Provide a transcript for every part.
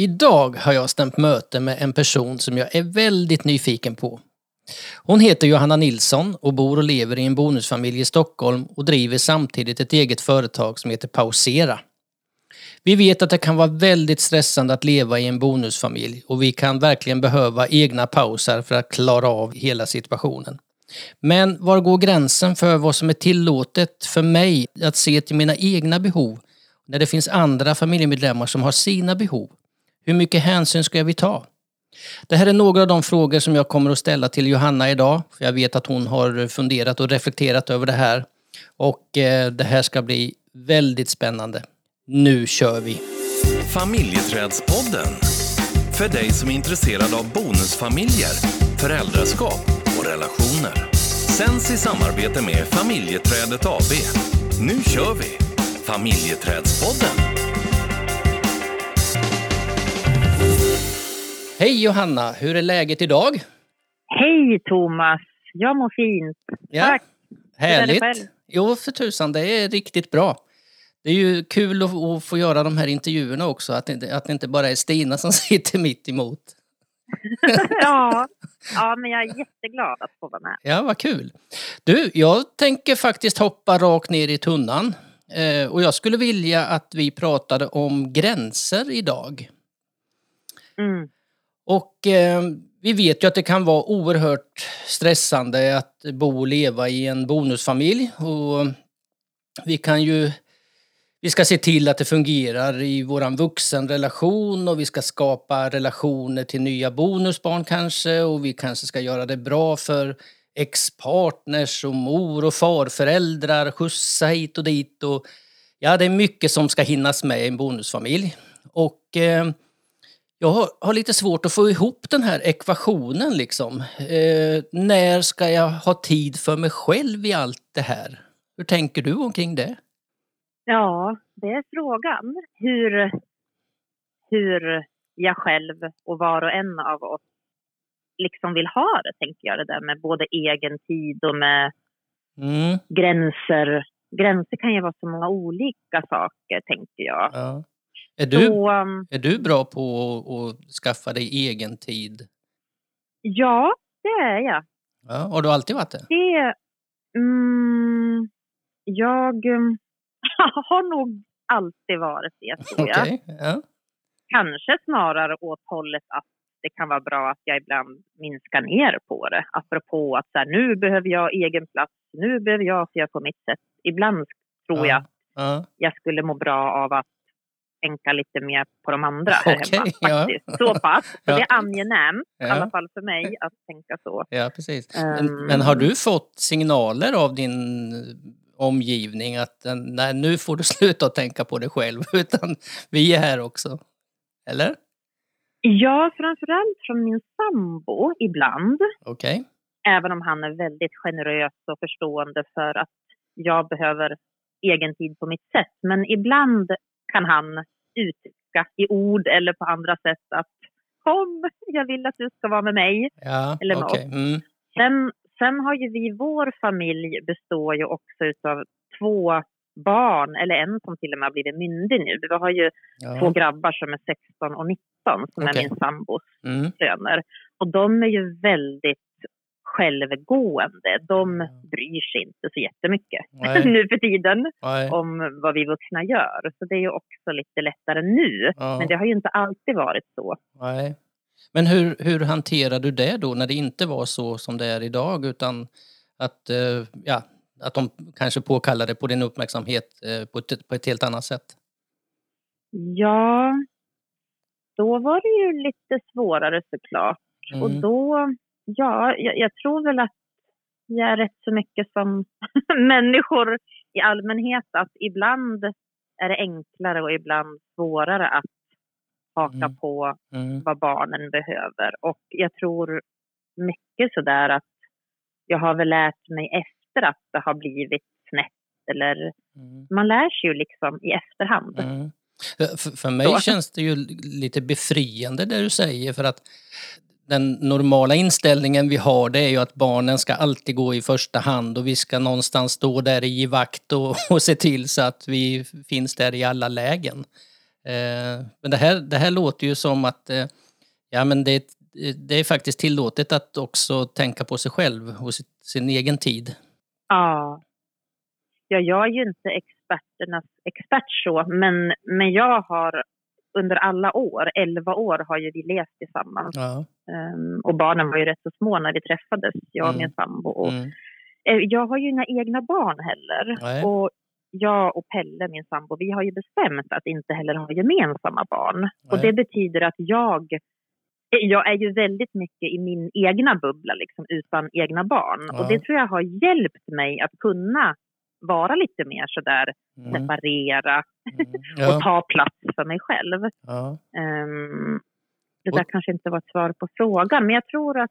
Idag har jag stämt möte med en person som jag är väldigt nyfiken på. Hon heter Johanna Nilsson och bor och lever i en bonusfamilj i Stockholm och driver samtidigt ett eget företag som heter Pausera. Vi vet att det kan vara väldigt stressande att leva i en bonusfamilj och vi kan verkligen behöva egna pauser för att klara av hela situationen. Men var går gränsen för vad som är tillåtet för mig att se till mina egna behov när det finns andra familjemedlemmar som har sina behov? Hur mycket hänsyn ska vi ta? Det här är några av de frågor som jag kommer att ställa till Johanna idag. För jag vet att hon har funderat och reflekterat över det här. Och eh, det här ska bli väldigt spännande. Nu kör vi! Familjeträdspodden. För dig som är intresserad av bonusfamiljer, föräldraskap och relationer. Sänds i samarbete med Familjeträdet AB. Nu kör vi! Familjeträdspodden. Hej Johanna, hur är läget idag? Hej Thomas, jag mår fint. Ja, Tack. Härligt. Jo, för tusan, det är riktigt bra. Det är ju kul att, att få göra de här intervjuerna också, att det, inte- att det inte bara är Stina som sitter mitt emot. ja. ja, men jag är jätteglad att få vara med. Ja, vad kul. Du, jag tänker faktiskt hoppa rakt ner i tunnan. Eh, och jag skulle vilja att vi pratade om gränser idag. Mm. Och eh, vi vet ju att det kan vara oerhört stressande att bo och leva i en bonusfamilj. Och vi kan ju... Vi ska se till att det fungerar i vår vuxenrelation och vi ska skapa relationer till nya bonusbarn kanske och vi kanske ska göra det bra för ex-partners och mor och farföräldrar, skjutsa hit och dit och ja, det är mycket som ska hinnas med i en bonusfamilj. Och eh, jag har, har lite svårt att få ihop den här ekvationen liksom. Eh, när ska jag ha tid för mig själv i allt det här? Hur tänker du omkring det? Ja, det är frågan. Hur, hur jag själv och var och en av oss liksom vill ha det, tänker jag. Det där med både egen tid och med Mm, gränser. Gränser kan ju vara så många olika saker, tänker jag. ja. Är, du, Så, um, är du bra på att, skaffa dig egen tid? ja, det är jag. Ja, har du alltid varit det? Det... Mm, jag um, har nog alltid varit det, tror jag. Ja. Kanske snarare åt hållet att det kan vara bra att jag ibland minskar ner på det. Apropå att så här, nu behöver jag egen plats, nu behöver jag se på mitt sätt. Ibland tror jag att Ja. jag skulle må bra av att tänka lite mer på de andra här Okej, hemma. ja. Så pass. Så Ja. det är angenämt, i Ja. alla fall för mig, att tänka så. ja, precis. Men, Ehm. men har du fått signaler av din omgivning att nej, nu får du sluta tänka på dig själv, utan vi är här också? Eller? Ja, framförallt från min sambo ibland. Okej. även om han är väldigt generös och förstående för att jag behöver egen tid på mitt sätt. Men ibland kan han uttrycka i ord eller på andra sätt att kom, jag vill att du ska vara med mig. Ja, Eller med okej. Mm. Sen, sen har ju vi, vår familj består ju också av två barn, eller en som till och med har blivit myndig nu. Vi har ju två Ja. grabbar som är 16 och 19 som Okej. är min sambos Mm. söner. Och de är ju väldigt självgående. De bryr sig inte så jättemycket Nej. nu för tiden Nej. om vad vi vuxna gör. Så det är ju också lite lättare nu. Ja. Men det har ju inte alltid varit så. Nej. Men hur, hur hanterar du det då när det inte var så som det är idag utan att, eh, ja, att de kanske påkallade på din uppmärksamhet eh, på ett, på ett helt annat sätt? Ja, då var det ju lite svårare såklart. Och Mm. då, ja, jag, jag tror väl att jag är rätt så mycket som människor i allmänhet att ibland är det enklare och ibland svårare att haka Mm. på Mm. vad barnen behöver. Och jag tror mycket sådär att jag har väl lärt mig efter att det har blivit snett eller Mm. man lär sig ju liksom i efterhand. Mm. För, för- för mig Så. känns det ju lite befriande det du säger för att den normala inställningen vi har det är ju att barnen ska alltid gå i första hand och vi ska någonstans stå där i vakt och, och se till så att vi finns där i alla lägen. Eh, men det här, det här låter ju som att eh, ja, men det, det är faktiskt tillåtet att också tänka på sig själv och sin, sin egen tid. Ja. ja, jag är ju inte experternas expert så, men, men jag har under alla år, 11 år, har ju vi levt tillsammans. Ja. Um, och barnen var ju rätt så små när vi träffades, jag och Mm. min sambo. Och, Mm. eh, jag har ju inga egna barn heller. Nej. Och jag och Pelle, min sambo, vi har ju bestämt att inte heller ha gemensamma barn. Och Nej. det betyder att jag, eh, jag är ju väldigt mycket i min egna bubbla liksom, utan egna barn. Ja. Och det tror jag har hjälpt mig att kunna vara lite mer sådär Mm. separera Mm. och Ja. ta plats för mig själv. Ja. Ehm, det Och- där kanske inte var ett svar på frågan, men jag tror att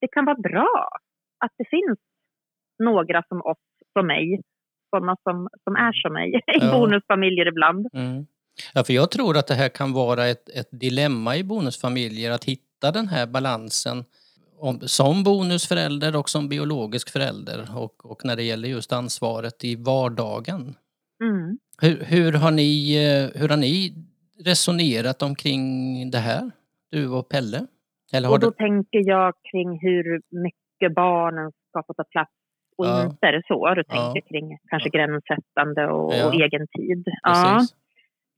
det kan vara bra att det finns några som oss, som mig, sådana som, som är som mig, i Ja. bonusfamiljer ibland. Mm. Ja, för jag tror att det här kan vara ett, ett dilemma i bonusfamiljer att hitta den här balansen om, som bonusförälder och som biologisk förälder och, och när det gäller just ansvaret i vardagen. Mm. Hur, hur, har ni, eh, hur har ni resonerat omkring det här, du och Pelle? Eller har Och då det, tänker jag kring hur mycket barnen ska få ta plats och Ja. inte. Är det så du Ja. tänker kring kanske gränssättande och, Ja. och egen tid? Ja.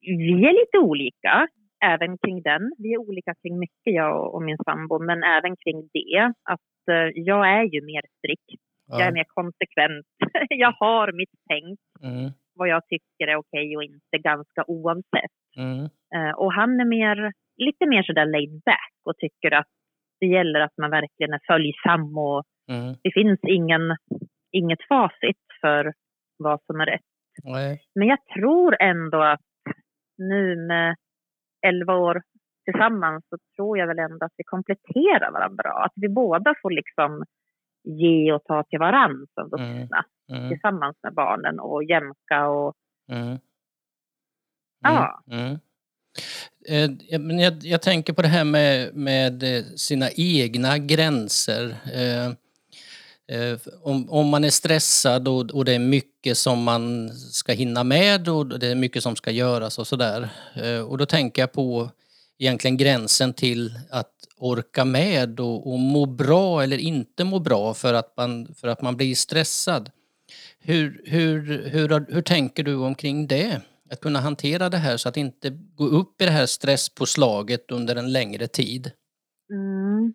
Vi är lite olika även kring den. Vi är olika kring mycket, jag och- min sambo, men även kring det. Att eh, jag är ju mer strikt, jag är Ja. mer konsekvent. jag har mitt tänk, Mm, vad jag tycker är okej och inte, ganska oavsett. mm, Eh, och han är mer, lite mer sådär laid back och tycker att det gäller att man verkligen är följsam och mm. det finns ingen, inget facit för vad som är rätt. Nej. Men jag tror ändå att nu med 11 år tillsammans så tror jag väl ändå att vi kompletterar varandra bra. Att vi båda får liksom ge och ta till varandra som vuxna Mm, tillsammans med barnen och jämka och mm. Ja. Mm. Mm. Eh, men jag, jag tänker på det här med, med eh, sina egna gränser. Eh, om, om man är stressad och, och det är mycket som man ska hinna med och det är mycket som ska göras och sådär. Eh, och då tänker jag på egentligen gränsen till att orka med och, och må bra eller inte må bra för att man, för att man blir stressad. Hur, hur, hur, hur tänker du omkring det? Att kunna hantera det här så att inte gå upp i det här stresspåslaget under en längre tid. Mm.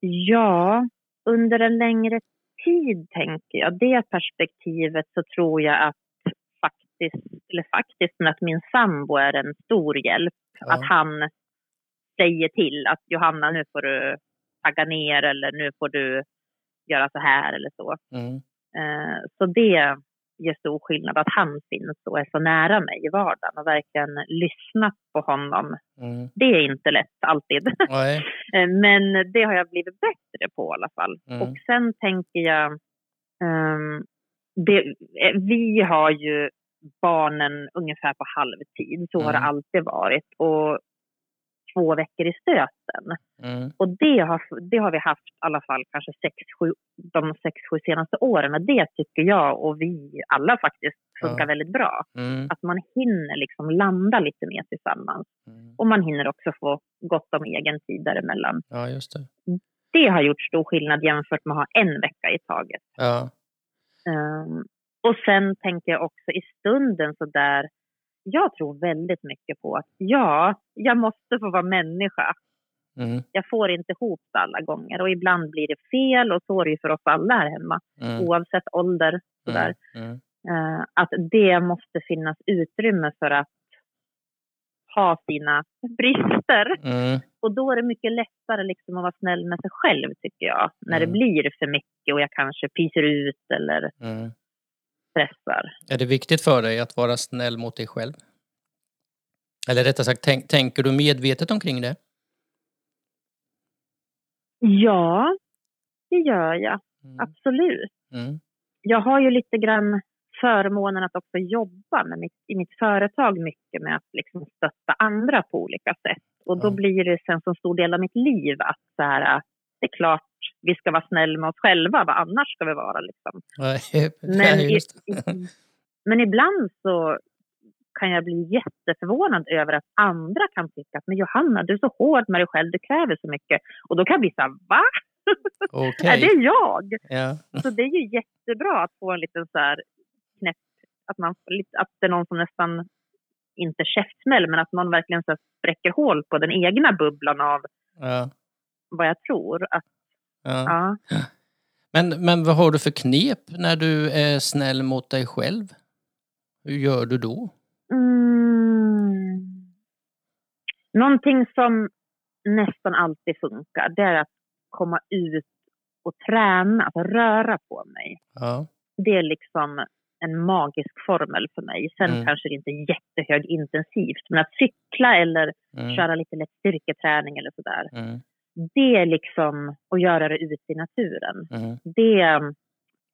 Ja, under en längre tid tänker jag. Det perspektivet så tror jag att faktiskt, eller faktiskt, men att min sambo är en stor hjälp. Ja. Att han säger till att Johanna nu får du tagga ner eller nu får du göra så här eller så. Mm. Eh, så det gör stor skillnad att han finns och är så nära mig i vardagen och verkligen lyssna på honom. Mm. Det är inte lätt alltid. Nej. Eh, Men det har jag blivit bättre på i alla fall. Mm. Och sen tänker jag, ehm, det, eh, vi har ju barnen ungefär på halvtid, så har det Mm. alltid varit. Och två veckor i stöten. Mm. Och det har, det har vi haft i alla fall kanske sex, sju, de sex, sju senaste åren. Och det tycker jag och vi alla faktiskt funkar Ja. väldigt bra. Mm. Att man hinner liksom landa lite mer tillsammans. Mm. Och man hinner också få gott om egen tid däremellan. Ja, just det. Det har gjort stor skillnad jämfört med att ha en vecka i taget. Ja. Ehm, och sen tänker jag också i stunden så där, jag tror väldigt mycket på att ja, jag måste få vara människa. Mm. Jag får inte ihop det alla gånger och ibland blir det fel och så är det ju för oss alla här hemma, Mm. oavsett ålder. Sådär. Mm. Mm. Eh, att det måste finnas utrymme för att ha sina brister. Mm. Och då är det mycket lättare liksom att vara snäll med sig själv tycker jag. När Mm. det blir för mycket och jag kanske pyser ut eller Mm. Stressar. Är det viktigt för dig att vara snäll mot dig själv? Eller rättare sagt, tänk, tänker du medvetet omkring det? Ja, det gör jag. Mm. Absolut. Mm. Jag har ju lite grann förmånen att också jobba med mitt, i mitt företag mycket med att liksom stötta andra på olika sätt. Och då Ja. blir det sen så stor del av mitt liv att så här, det är klart vi ska vara snälla med oss själva, vad annars ska vi vara liksom. Men, i, men ibland så kan jag bli jätteförvånad över att andra kan tycka att men Johanna, du är så hård med dig själv, du kräver så mycket. Och då kan jag bli så här, va? Okej. Är det jag? Ja. Så det är ju jättebra att få en liten så här knäpp, att, man, att det är någon som nästan, inte käftsmäll, men att någon verkligen så spräcker hål på den egna bubblan av Ja. Vad jag tror. Att, Ja. ja. Men, men vad har du för knep när du är snäll mot dig själv? Hur gör du då? Mm. Någonting som nästan alltid funkar, det är att komma ut och träna, att röra på mig. Ja. Det är liksom en magisk formel för mig. Sen Mm. kanske det inte är jättehög intensivt, men att cykla eller Mm. köra lite lätt styrketräning eller sådär. Mm. Det är liksom att göra det ute i naturen. Mm. Det,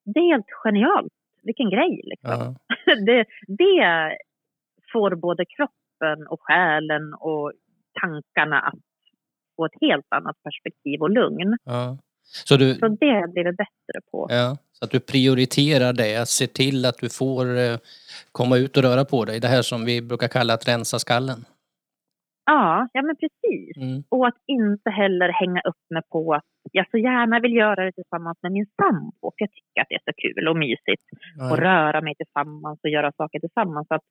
det är helt genialt. Vilken grej liksom. Ja. det, det får både kroppen och själen och tankarna att få ett helt annat perspektiv och lugn. Ja. Så, du, Så det blir det bättre på. ja, så att du prioriterar det, att se till att du får eh, komma ut och röra på dig. Det här som vi brukar kalla att rensa skallen. Ja, ja men precis. Mm. Och att inte heller hänga upp mig på att jag så gärna vill göra det tillsammans med min sambo. För jag tycker att det är så kul och mysigt att Ja. röra mig tillsammans och göra saker tillsammans. Så att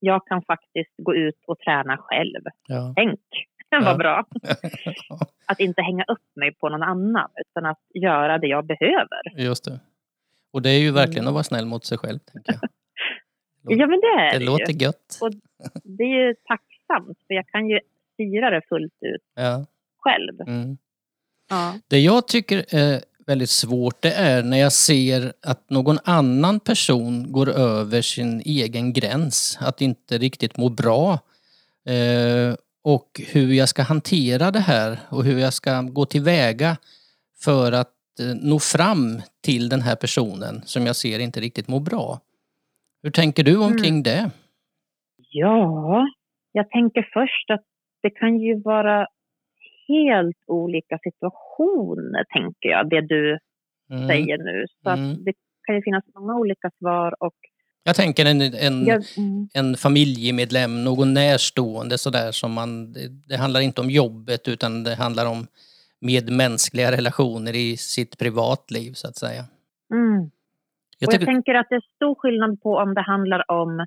jag kan faktiskt gå ut och träna själv. Ja. Tänk, Ja. vad bra. Att inte hänga upp mig på någon annan utan att göra det jag behöver. Just det. Och det är ju verkligen Mm. att vara snäll mot sig själv, tänker jag. Ja men det är Det det, låter ju. gött. Och det är ju tacksamt för jag kan ju styra det fullt ut Ja. själv. Mm. Ja. Det jag tycker är väldigt svårt det är när jag ser att någon annan person går över sin egen gräns, att inte riktigt må bra. Eh, och hur jag ska hantera det här och hur jag ska gå tillväga för att eh, nå fram till den här personen som jag ser inte riktigt mår bra. Hur tänker du omkring det? ja, jag tänker först att det kan ju vara helt olika situationer, tänker jag, det du Mm. säger nu. Så Mm. det kan ju finnas många olika svar och Jag tänker en, en, jag, mm, en familjemedlem, någon närstående sådär som man, det, det handlar inte om jobbet utan det handlar om medmänskliga relationer i sitt privatliv så att säga. mm. Jag och jag tänker att det är stor skillnad på om det handlar om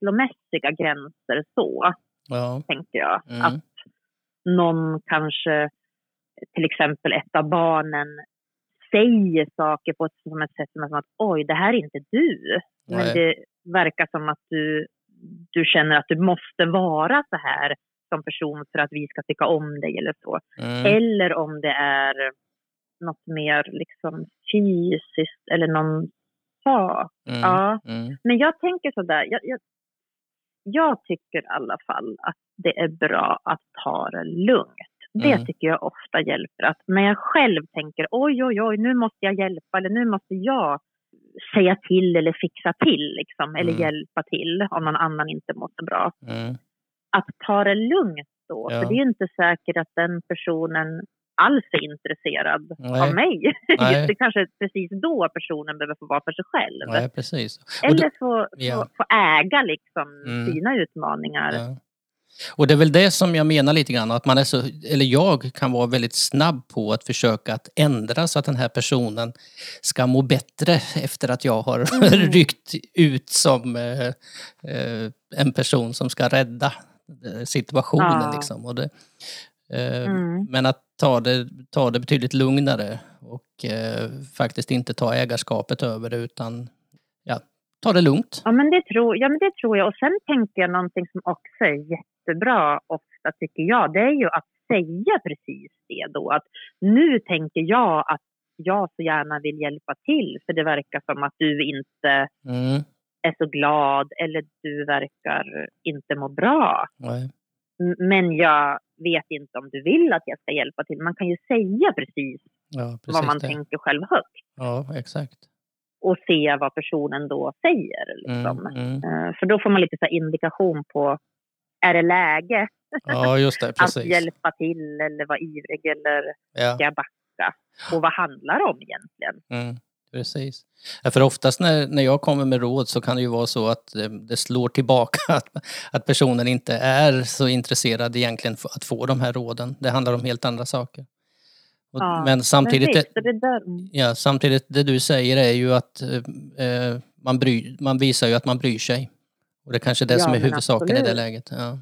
känslomässiga gränser så, ja, tänker jag. Mm. Att någon kanske, till exempel ett av barnen, säger saker på ett, som ett sätt som att oj, det här är inte du. Men Nej. det verkar som att du, du känner att du måste vara så här som person för att vi ska tycka om dig eller så. mm, Eller om det är något mer liksom fysiskt eller någon sak. mm, Ja. mm, Men jag tänker sådär, jag, jag, jag tycker i alla fall att det är bra att ta det lugnt. Det Mm. tycker jag ofta hjälper. Att när jag själv tänker oj, oj, oj, nu måste jag hjälpa eller nu måste jag säga till eller fixa till liksom, eller Mm. hjälpa till om någon annan inte mår så bra. mm, Att ta det lugnt då, Ja. för det är inte säkert att den personen alls är intresserad Nej. av mig. Nej. Just det kanske precis då personen behöver få vara för sig själv. nej, precis. Eller få, ja. få, få äga liksom Mm. sina utmaningar. ja. och det är väl det som jag menar lite grann, att man är så, eller jag kan vara väldigt snabb på att försöka att ändra så att den här personen ska må bättre efter att jag har Mm. ryckt ut som eh, eh, en person som ska rädda eh, situationen. Ja. Liksom. Och det, Mm. Men att ta det, ta det betydligt lugnare och eh, faktiskt inte ta ägarskapet över det utan ja, ta det lugnt. Ja, men det tror, ja, men det tror jag. Och sen tänker jag någonting som också är jättebra ofta, tycker jag. Det är ju att säga precis det då. Att nu tänker jag att jag så gärna vill hjälpa till, för det verkar som att du inte Mm, är så glad eller du verkar inte må bra. nej. Men jag vet inte om du vill att jag ska hjälpa till. Man kan ju säga precis, Ja, precis vad man det. tänker själv högt Ja, exakt. och se vad personen då säger. Liksom. Mm, mm. Eh, För då får man lite så indikation på, är det läge Ja, just det, att precis. hjälpa till eller vara ivrig eller Ja, ska jag backa? Och vad handlar det om egentligen? mm. Precis. Ja, för oftast när, när jag kommer med råd så kan det ju vara så att det, det slår tillbaka, att, att personen inte är så intresserad egentligen för att få de här råden. Det handlar om helt andra saker. Och, Ja, men samtidigt, Precis, det, mm. ja, samtidigt det du säger är ju att eh, eh, man, bry, man visar ju att man bryr sig. Och det är kanske är det Ja, som är huvudsaken i det absolut. läget. Ja.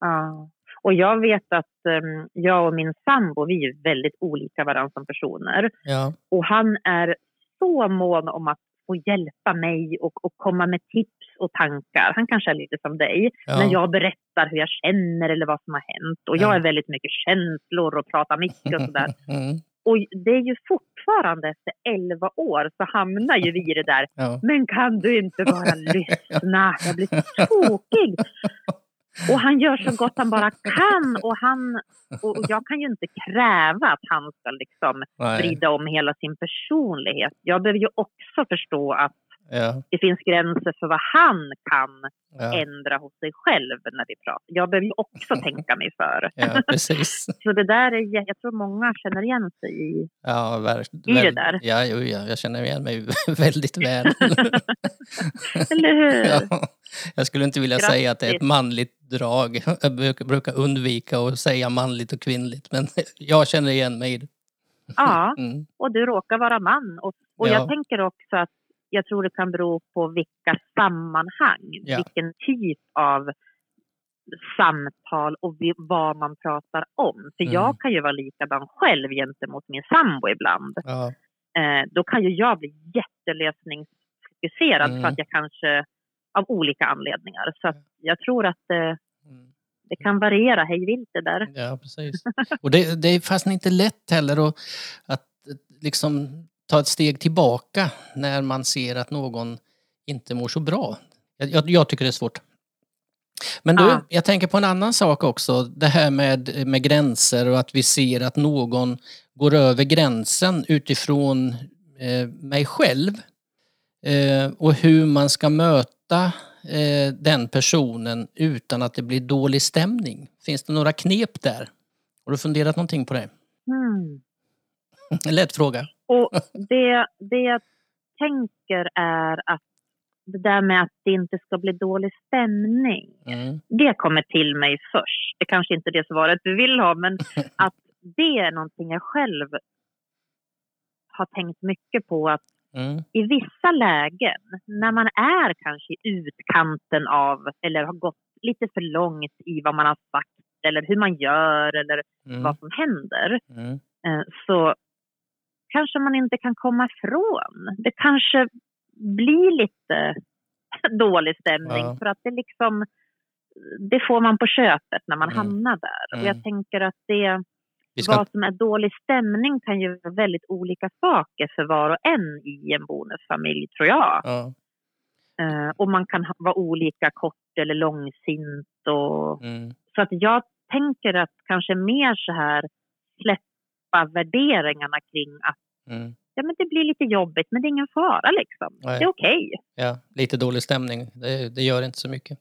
Ja. Och jag vet att em, jag och min sambo, vi är väldigt olika varandra som personer. Ja. Och han är så mån om att få hjälpa mig och, och komma med tips och tankar. Han kanske är lite som dig. Ja. När jag berättar hur jag känner eller vad som har hänt. Och jag Ja. är väldigt mycket känslor och pratar mycket och sådär. Mm. Och det är ju fortfarande efter 11 år så hamnar ju vi i det där. Ja. Men kan du inte bara lyssna? Jag blir så tokig. Och han gör så gott han bara kan. Och, han, och jag kan ju inte kräva att han ska liksom vrida om hela sin personlighet. Jag behöver ju också förstå att Ja. det finns gränser för vad han kan Ja. ändra hos sig själv när vi pratar. Jag behöver ju också tänka mig för. ja, precis. Så det där är, jag tror många känner igen sig i. Ja, ver- I det där. Ja, jo, ja, jag känner igen mig väldigt väl. Eller hur? ja. Jag skulle inte vilja säga att det är ett Grattis. manligt drag. Jag brukar- undvika att säga manligt och kvinnligt, men jag känner igen mig i det. Ja, Mm. och du råkar vara man. Och, och Ja. jag tänker också att jag tror det kan bero på vilka sammanhang, Ja. vilken typ av samtal och vad man pratar om. För Mm. jag kan ju vara likadan själv gentemot min sambo ibland. Ja, Eh, då kan ju jag bli jättelösningsfokuserad Mm. för att jag kanske av olika anledningar. Så jag tror att eh, Mm. det kan variera hej vilt det där. ja precis. Och det, det är fast inte lätt heller att, att liksom ta ett steg tillbaka när man ser att någon inte mår så bra. Jag, jag, tycker det är svårt. Men du, Ja. jag tänker på en annan sak också. Det här med, med gränser och att vi ser att någon går över gränsen utifrån eh, mig själv. Eh, och hur man ska möta eh, den personen utan att det blir dålig stämning. Finns det några knep där? Har du funderat någonting på det? Hmm. En lätt fråga. Och det, det jag tänker är att det där med att det inte ska bli dålig stämning. Mm. Det kommer till mig först. Det kanske inte är det svaret du vill ha, men att det är någonting jag själv har tänkt mycket på. Att Mm. i vissa lägen, när man är kanske i utkanten av eller har gått lite för långt i vad man har sagt eller hur man gör eller Mm. vad som händer, Mm. eh, så kanske man inte kan komma ifrån. Det kanske blir lite dålig stämning Ja. för att det liksom det får man på köpet när man Mm. hamnar där. Och Mm. jag tänker att det, ska... vad som är dålig stämning kan ju vara väldigt olika saker för var och en i en bonusfamilj, tror jag. Ja. Eh, och man kan vara olika kort eller långsint. Och, Mm. så att jag tänker att kanske mer så här släppa värderingarna kring att Mm. ja, men det blir lite jobbigt, men det är ingen fara liksom. Nej. Det är okej. Ja, lite dålig stämning. Det, det gör inte så mycket.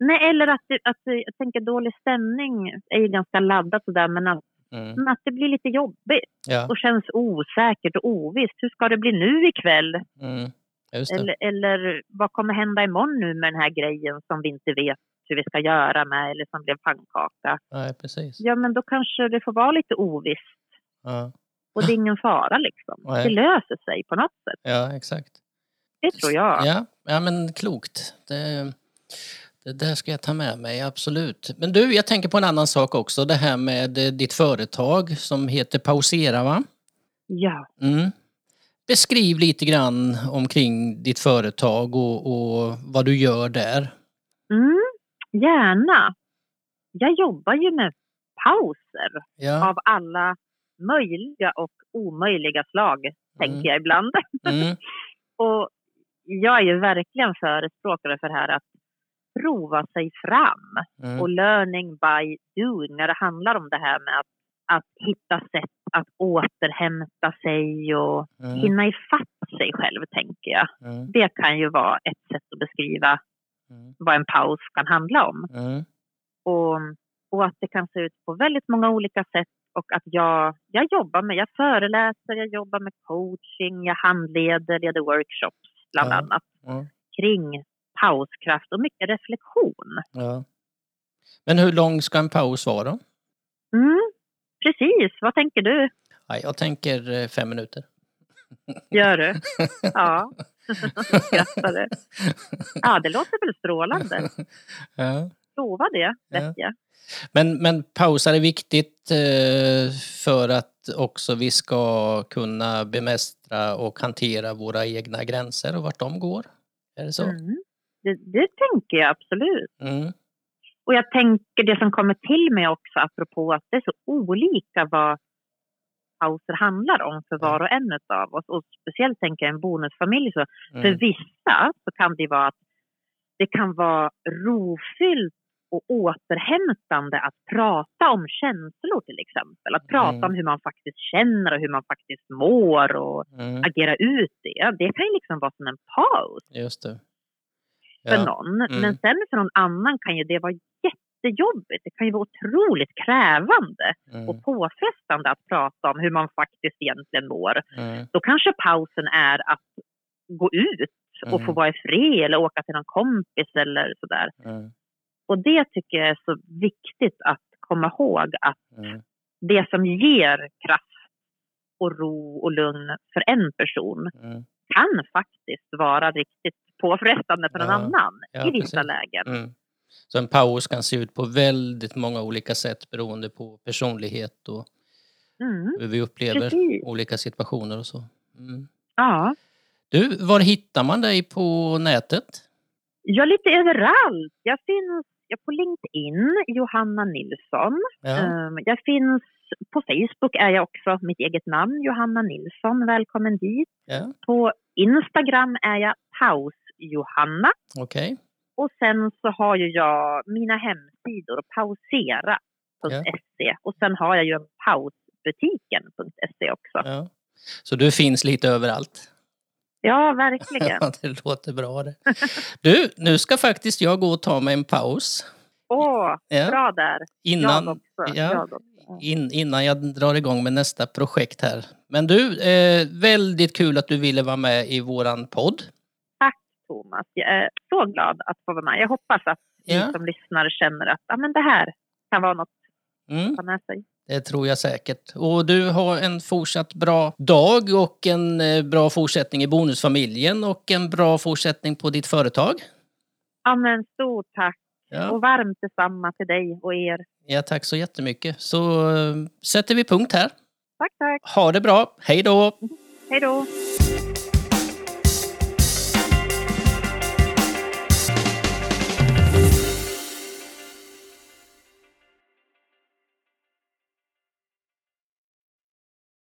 Nej, eller att, att jag tänker dålig stämning är ju ganska laddat sådär, men att, Mm. men att det blir lite jobbigt Ja. och känns osäkert och ovisst. Hur ska det bli nu ikväll? Mm. Eller, eller vad kommer hända imorgon nu med den här grejen som vi inte vet hur vi ska göra med eller som blev pannkaka? Nej, precis. Ja, men då kanske det får vara lite ovisst Ja. och det är ingen fara liksom. Nej. Det löser sig på något sätt. ja, exakt. Det tror jag. Ja, ja men klokt. Det, det där ska jag ta med mig, absolut. Men du, jag tänker på en annan sak också. Det här med eh, ditt företag som heter Pausera, va? Ja. Mm. Beskriv lite grann omkring ditt företag och, och vad du gör där. Mm, gärna. Jag jobbar ju med pauser Ja. av alla möjliga och omöjliga slag, tänker jag ibland. Mm. och jag är ju verkligen förespråkare för det här att prova sig fram Mm. och learning by doing när det handlar om det här med att, att hitta sätt att återhämta sig och Mm. hinna ifatt sig själv, tänker jag. Mm. Det kan ju vara ett sätt att beskriva Mm. vad en paus kan handla om. Mm. Och, och att det kan se ut på väldigt många olika sätt Och att jag, jag jobbar med, jag föreläser, jag jobbar med coaching, jag handleder, leder workshops bland Ja. annat Ja. kring pauskraft och mycket reflektion. Ja. Men hur lång ska en paus vara? Mm, precis, vad tänker du? Ja, jag tänker eh, fem minuter. Gör du? Ja. Skrattade. Ja, det låter väl strålande. Ja. Prova det, vet jag. Men, men pausar är viktigt eh, för att också vi ska kunna bemästra och hantera våra egna gränser och vart de går. Är det så? Mm. Det, det tänker jag absolut. Mm. Och jag tänker det som kommer till mig också apropå att det är så olika vad pauser handlar om för var och en av oss. Och speciellt tänker jag en bonusfamilj. Så För Mm. vissa så kan det vara att det kan vara rofyllt och återhämtande att prata om känslor till exempel. Att prata Mm. om hur man faktiskt känner och hur man faktiskt mår och Mm. agera ut det. Det kan ju liksom vara som en paus Just det. för Ja. någon. Mm. Men sen för någon annan kan ju det vara jättejobbigt. Det kan ju vara otroligt krävande Mm. och påfrestande att prata om hur man faktiskt egentligen mår. Mm. Då kanske pausen är att gå ut och få Mm. vara i fred eller åka till någon kompis eller sådär. Mm. Och det tycker jag är så viktigt att komma ihåg att Mm. det som ger kraft och ro och lugn för en person Mm. kan faktiskt vara riktigt påfrestande för någon Ja. annan Ja, i vissa precis. lägen. Så en paus kan se ut på väldigt många olika sätt beroende på personlighet och Mm, hur vi upplever precis. olika situationer och så. Mm. Ja. Du, var hittar man dig på nätet? Är lite överallt. Jag finns jag på LinkedIn, Johanna Nilsson. Ja. Ehm, Jag finns på Facebook är jag också mitt eget namn, Johanna Nilsson. Välkommen dit. ja. På Instagram är jag Paus-Johanna. Okej. Och sen så har ju jag mina hemsidor, pausera.se. Och sen har jag ju en pausbutiken.se också. Ja. Så du finns lite överallt? Ja, verkligen. Det låter bra det. Du, nu ska faktiskt jag gå och ta mig en paus. Åh, Ja. bra där. Jag Innan, också. ja. Jag också. in, innan jag drar igång med nästa projekt här. Men du, eh, väldigt kul att du ville vara med i våran podd. Thomas. Jag är så glad att få vara med. Jag hoppas att Ja. ni som lyssnar känner att ja, men det här kan vara något Mm. att ta med sig. Det tror jag säkert. Och du har en fortsatt bra dag och en eh, bra fortsättning i bonusfamiljen och en bra fortsättning på ditt företag. Ja, men stort tack Ja, och varmt detsamma till dig och er. ja tack så jättemycket. Så eh, sätter vi punkt här. Tack, tack. Ha det bra. Hej då! Hej då.